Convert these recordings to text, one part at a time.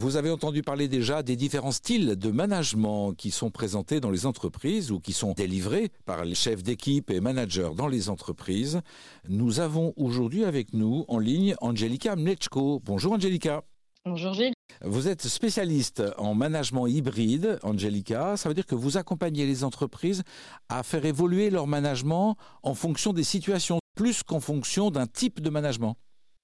Vous avez entendu parler déjà des différents styles de management qui sont présentés dans les entreprises ou qui sont délivrés par les chefs d'équipe et managers dans les entreprises. Nous avons aujourd'hui avec nous en ligne Angelica Mlechko. Bonjour Angelica. Bonjour Gilles. Vous êtes spécialiste en management hybride, Angelica. Ça veut dire que vous accompagnez les entreprises à faire évoluer leur management en fonction des situations, plus qu'en fonction d'un type de management.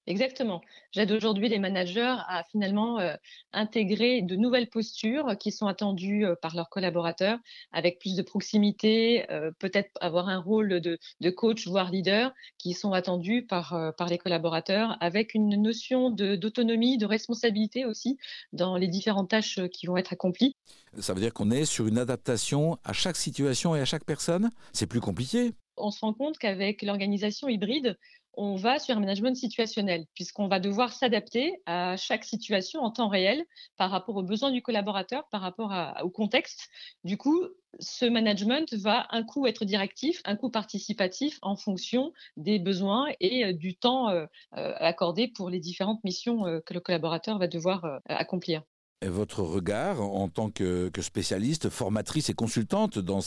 Exactement. J'aide aujourd'hui les managers à finalement euh, intégrer de nouvelles postures qui sont attendues euh, par leurs collaborateurs avec plus de proximité, euh, peut-être avoir un rôle de, de, coach, voire leader, qui sont attendus par, par les collaborateurs avec une notion d'autonomie, de, de responsabilité aussi dans les différentes tâches qui vont être accomplies. Ça veut dire qu'on est sur une adaptation à chaque situation et à chaque personne? C'est plus compliqué on se rend compte qu'avec l'organisation hybride, on va sur un management situationnel, puisqu'on va devoir s'adapter à chaque situation en temps réel par rapport aux besoins du collaborateur, par rapport au contexte. Du coup, ce management va un coup être directif, un coup participatif en fonction des besoins et euh, du temps euh, euh, accordé pour les différentes missions que le collaborateur va devoir accomplir votre regard en tant que, spécialiste, formatrice et consultante dans,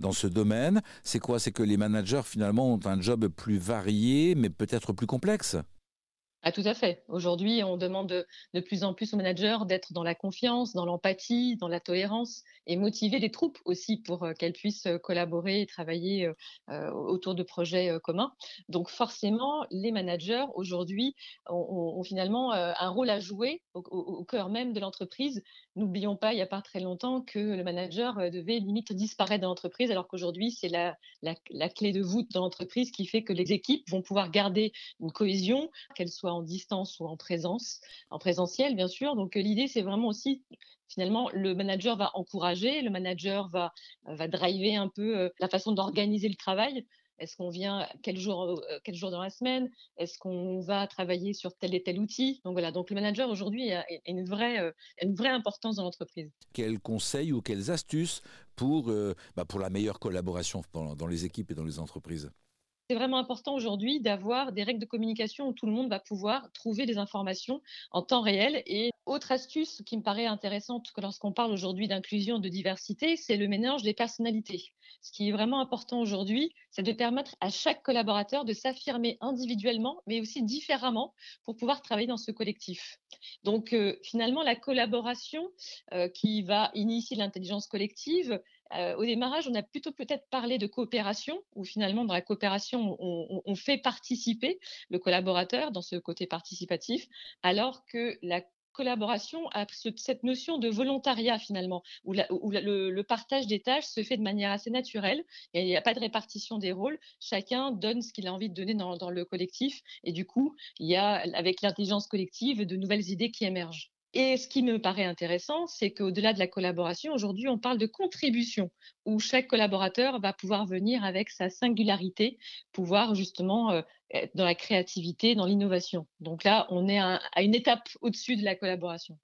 dans ce domaine, c'est quoi? C'est que les managers finalement ont un job plus varié, mais peut-être plus complexe? Ah, tout à fait. Aujourd'hui, on demande de, plus en plus aux managers d'être dans la confiance, dans l'empathie, dans la tolérance et motiver les troupes aussi pour euh, qu'elles puissent euh, collaborer et travailler euh, autour de projets communs. Donc forcément, les managers aujourd'hui ont, finalement un rôle à jouer au, cœur même de l'entreprise. N'oublions pas, il n'y a pas très longtemps, que le manager devait limite disparaître de l'entreprise, alors qu'aujourd'hui, c'est la, la clé de voûte de l'entreprise qui fait que les équipes vont pouvoir garder une cohésion, qu'elle en distance ou en présence, en présentiel bien sûr. Donc euh, l'idée c'est vraiment aussi finalement le manager va encourager, le manager va va driver un peu euh, la façon d'organiser le travail. Est-ce qu'on vient quel jour euh, quel jour dans la semaine? Est-ce qu'on va travailler sur tel et tel outil? Donc voilà, donc le manager aujourd'hui a une vraie une vraie importance dans l'entreprise. Quels conseils ou quelles astuces pour bah, pour la meilleure collaboration dans les équipes et dans les entreprises? C'est vraiment important aujourd'hui d'avoir des règles de communication où tout le monde va pouvoir trouver des informations en temps réel. Et autre astuce qui me paraît intéressante lorsqu'on parle aujourd'hui d'inclusion, de diversité, c'est le mélange des personnalités. Ce qui est vraiment important aujourd'hui, c'est de permettre à chaque collaborateur de s'affirmer individuellement, mais aussi différemment pour pouvoir travailler dans ce collectif. Donc euh, finalement, la collaboration euh, qui va initier l'intelligence collective, euh, au démarrage, on a plutôt peut-être parlé de coopération, où finalement, dans la coopération, on, fait participer le collaborateur dans ce côté participatif, alors que la collaboration a cette notion de volontariat finalement, où, le, partage des tâches se fait de manière assez naturelle, il n'y a pas de répartition des rôles, chacun donne ce qu'il a envie de donner dans le collectif, et du coup, il y a, avec l'intelligence collective, de nouvelles idées qui émergent. Et ce qui me paraît intéressant, c'est qu'au-delà de la collaboration, aujourd'hui, on parle de contribution, où chaque collaborateur va pouvoir venir avec sa singularité, pouvoir justement euh, être dans la créativité, dans l'innovation. Donc là, on est à une étape au-dessus de la collaboration.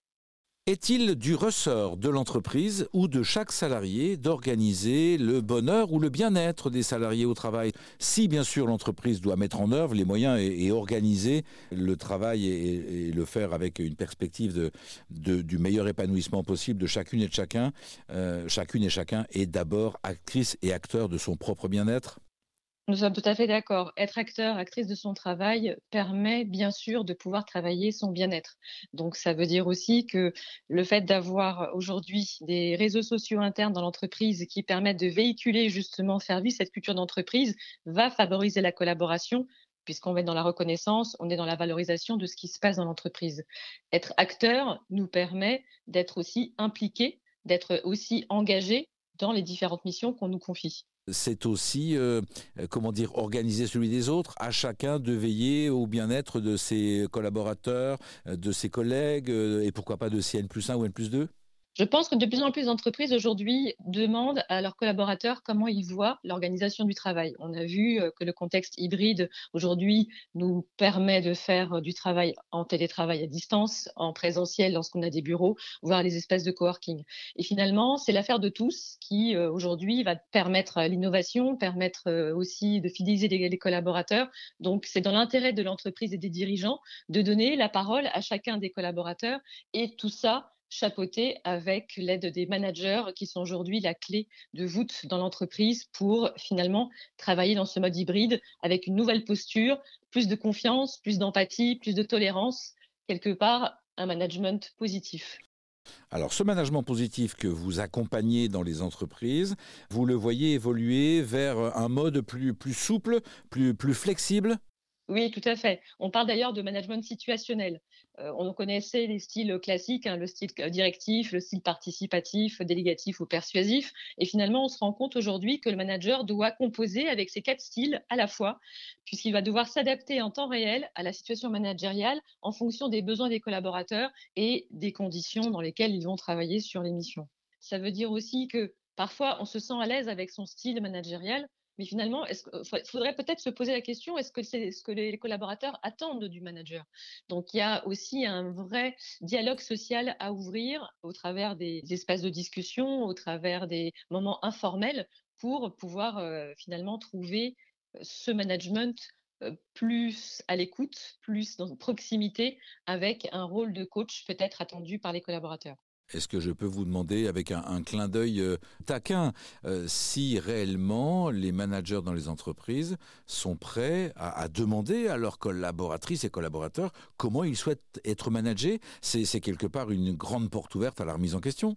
Est-il du ressort de l'entreprise ou de chaque salarié d'organiser le bonheur ou le bien-être des salariés au travail Si bien sûr l'entreprise doit mettre en œuvre les moyens et, organiser le travail et, le faire avec une perspective du meilleur épanouissement possible de chacune et de chacun, euh, chacune et chacun est d'abord actrice et acteur de son propre bien-être nous sommes tout à fait d'accord. Être acteur, actrice de son travail permet bien sûr de pouvoir travailler son bien-être. Donc ça veut dire aussi que le fait d'avoir aujourd'hui des réseaux sociaux internes dans l'entreprise qui permettent de véhiculer justement, faire cette culture d'entreprise va favoriser la collaboration puisqu'on va être dans la reconnaissance, on est dans la valorisation de ce qui se passe dans l'entreprise. Être acteur nous permet d'être aussi impliqué, d'être aussi engagé dans les différentes missions qu'on nous confie c'est aussi, euh, comment dire, organiser celui des autres, à chacun de veiller au bien-être de ses collaborateurs, de ses collègues, euh, et pourquoi pas de ses N plus 1 ou N plus 2 Je pense que de plus en plus d'entreprises aujourd'hui demandent à leurs collaborateurs comment ils voient l'organisation du travail. On a vu euh, que le contexte hybride aujourd'hui nous permet de faire du travail en télétravail à distance, en présentiel lorsqu'on a des bureaux, voire les espaces de coworking. Et finalement, c'est l'affaire de tous qui euh, aujourd'hui va permettre l'innovation, permettre euh, aussi de fidéliser les collaborateurs. Donc, c'est dans l'intérêt de l'entreprise et des dirigeants de donner la parole à chacun des collaborateurs et tout ça chapeauté avec l'aide des managers qui sont aujourd'hui la clé de voûte dans l'entreprise pour finalement travailler dans ce mode hybride avec une nouvelle posture, plus de confiance, plus d'empathie, plus de tolérance, quelque part un management positif. Alors ce management positif que vous accompagnez dans les entreprises, vous le voyez évoluer vers un mode plus, souple, plus flexible? Oui, tout à fait. On parle d'ailleurs de management situationnel. Euh, on connaissait les styles classiques, hein, le style directif, le style participatif, délégatif ou persuasif. Et finalement, on se rend compte aujourd'hui que le manager doit composer avec ces quatre styles à la fois, puisqu'il va devoir s'adapter en temps réel à la situation managériale en fonction des besoins des collaborateurs et des conditions dans lesquelles ils vont travailler sur les missions. Ça veut dire aussi que parfois, on se sent à l'aise avec son style managérial, mais finalement, il faudrait peut-être se poser la question est-ce que c'est ce que les collaborateurs attendent du manager? Donc, il y a aussi un vrai dialogue social à ouvrir au travers des espaces de discussion, au travers des moments informels pour pouvoir euh, finalement trouver euh, ce management euh, plus à l'écoute, plus dans proximité, avec un rôle de coach peut-être attendu par les collaborateurs. Est-ce que je peux vous demander, avec un, clin d'œil euh, taquin, euh, si réellement les managers dans les entreprises sont prêts à, demander à leurs collaboratrices et collaborateurs comment ils souhaitent être managés? C'est quelque part une grande porte ouverte à la remise en question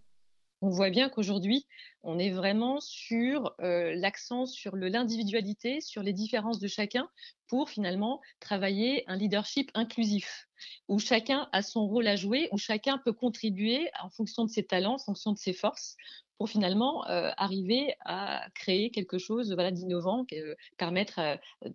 on voit bien qu'aujourd'hui, on est vraiment sur euh, l'accent sur l'individualité, sur les différences de chacun pour finalement travailler un leadership inclusif, où chacun a son rôle à jouer, où chacun peut contribuer en fonction de ses talents, en fonction de ses forces, pour finalement euh, arriver à créer quelque chose voilà, d'innovant, euh, permettre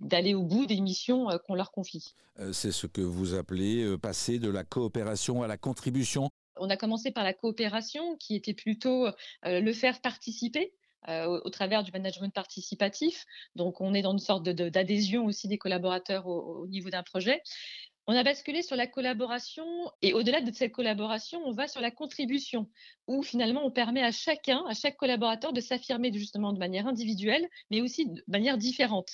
d'aller au bout des missions qu'on leur confie. C'est ce que vous appelez passer de la coopération à la contribution on a commencé par la coopération, qui était plutôt euh, le faire participer. Euh, au, travers du management participatif. Donc, on est dans une sorte d'adhésion aussi des collaborateurs au, niveau d'un projet. On a basculé sur la collaboration et au-delà de cette collaboration, on va sur la contribution où finalement on permet à chacun, à chaque collaborateur de s'affirmer justement de manière individuelle, mais aussi de manière différente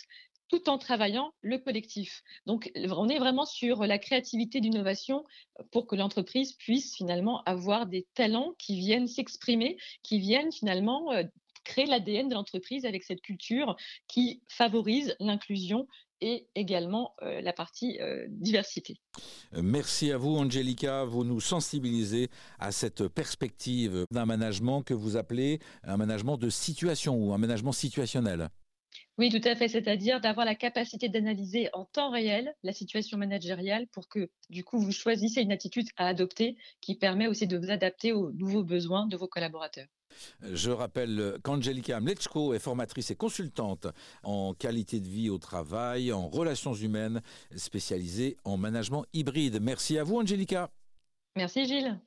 tout en travaillant le collectif. Donc, on est vraiment sur la créativité d'innovation pour que l'entreprise puisse finalement avoir des talents qui viennent s'exprimer, qui viennent finalement euh, créer l'ADN de l'entreprise avec cette culture qui favorise l'inclusion et également euh, la partie euh, diversité. Merci à vous, Angelica. Vous nous sensibilisez à cette perspective d'un management que vous appelez un management de situation ou un management situationnel. Oui, tout à fait. C'est-à-dire d'avoir la capacité d'analyser en temps réel la situation managériale pour que, du coup, vous choisissez une attitude à adopter qui permet aussi de vous adapter aux nouveaux besoins de vos collaborateurs. Je rappelle qu'Angelica Mleczko est formatrice et consultante en qualité de vie au travail, en relations humaines, spécialisée en management hybride. Merci à vous, Angelica. Merci, Gilles.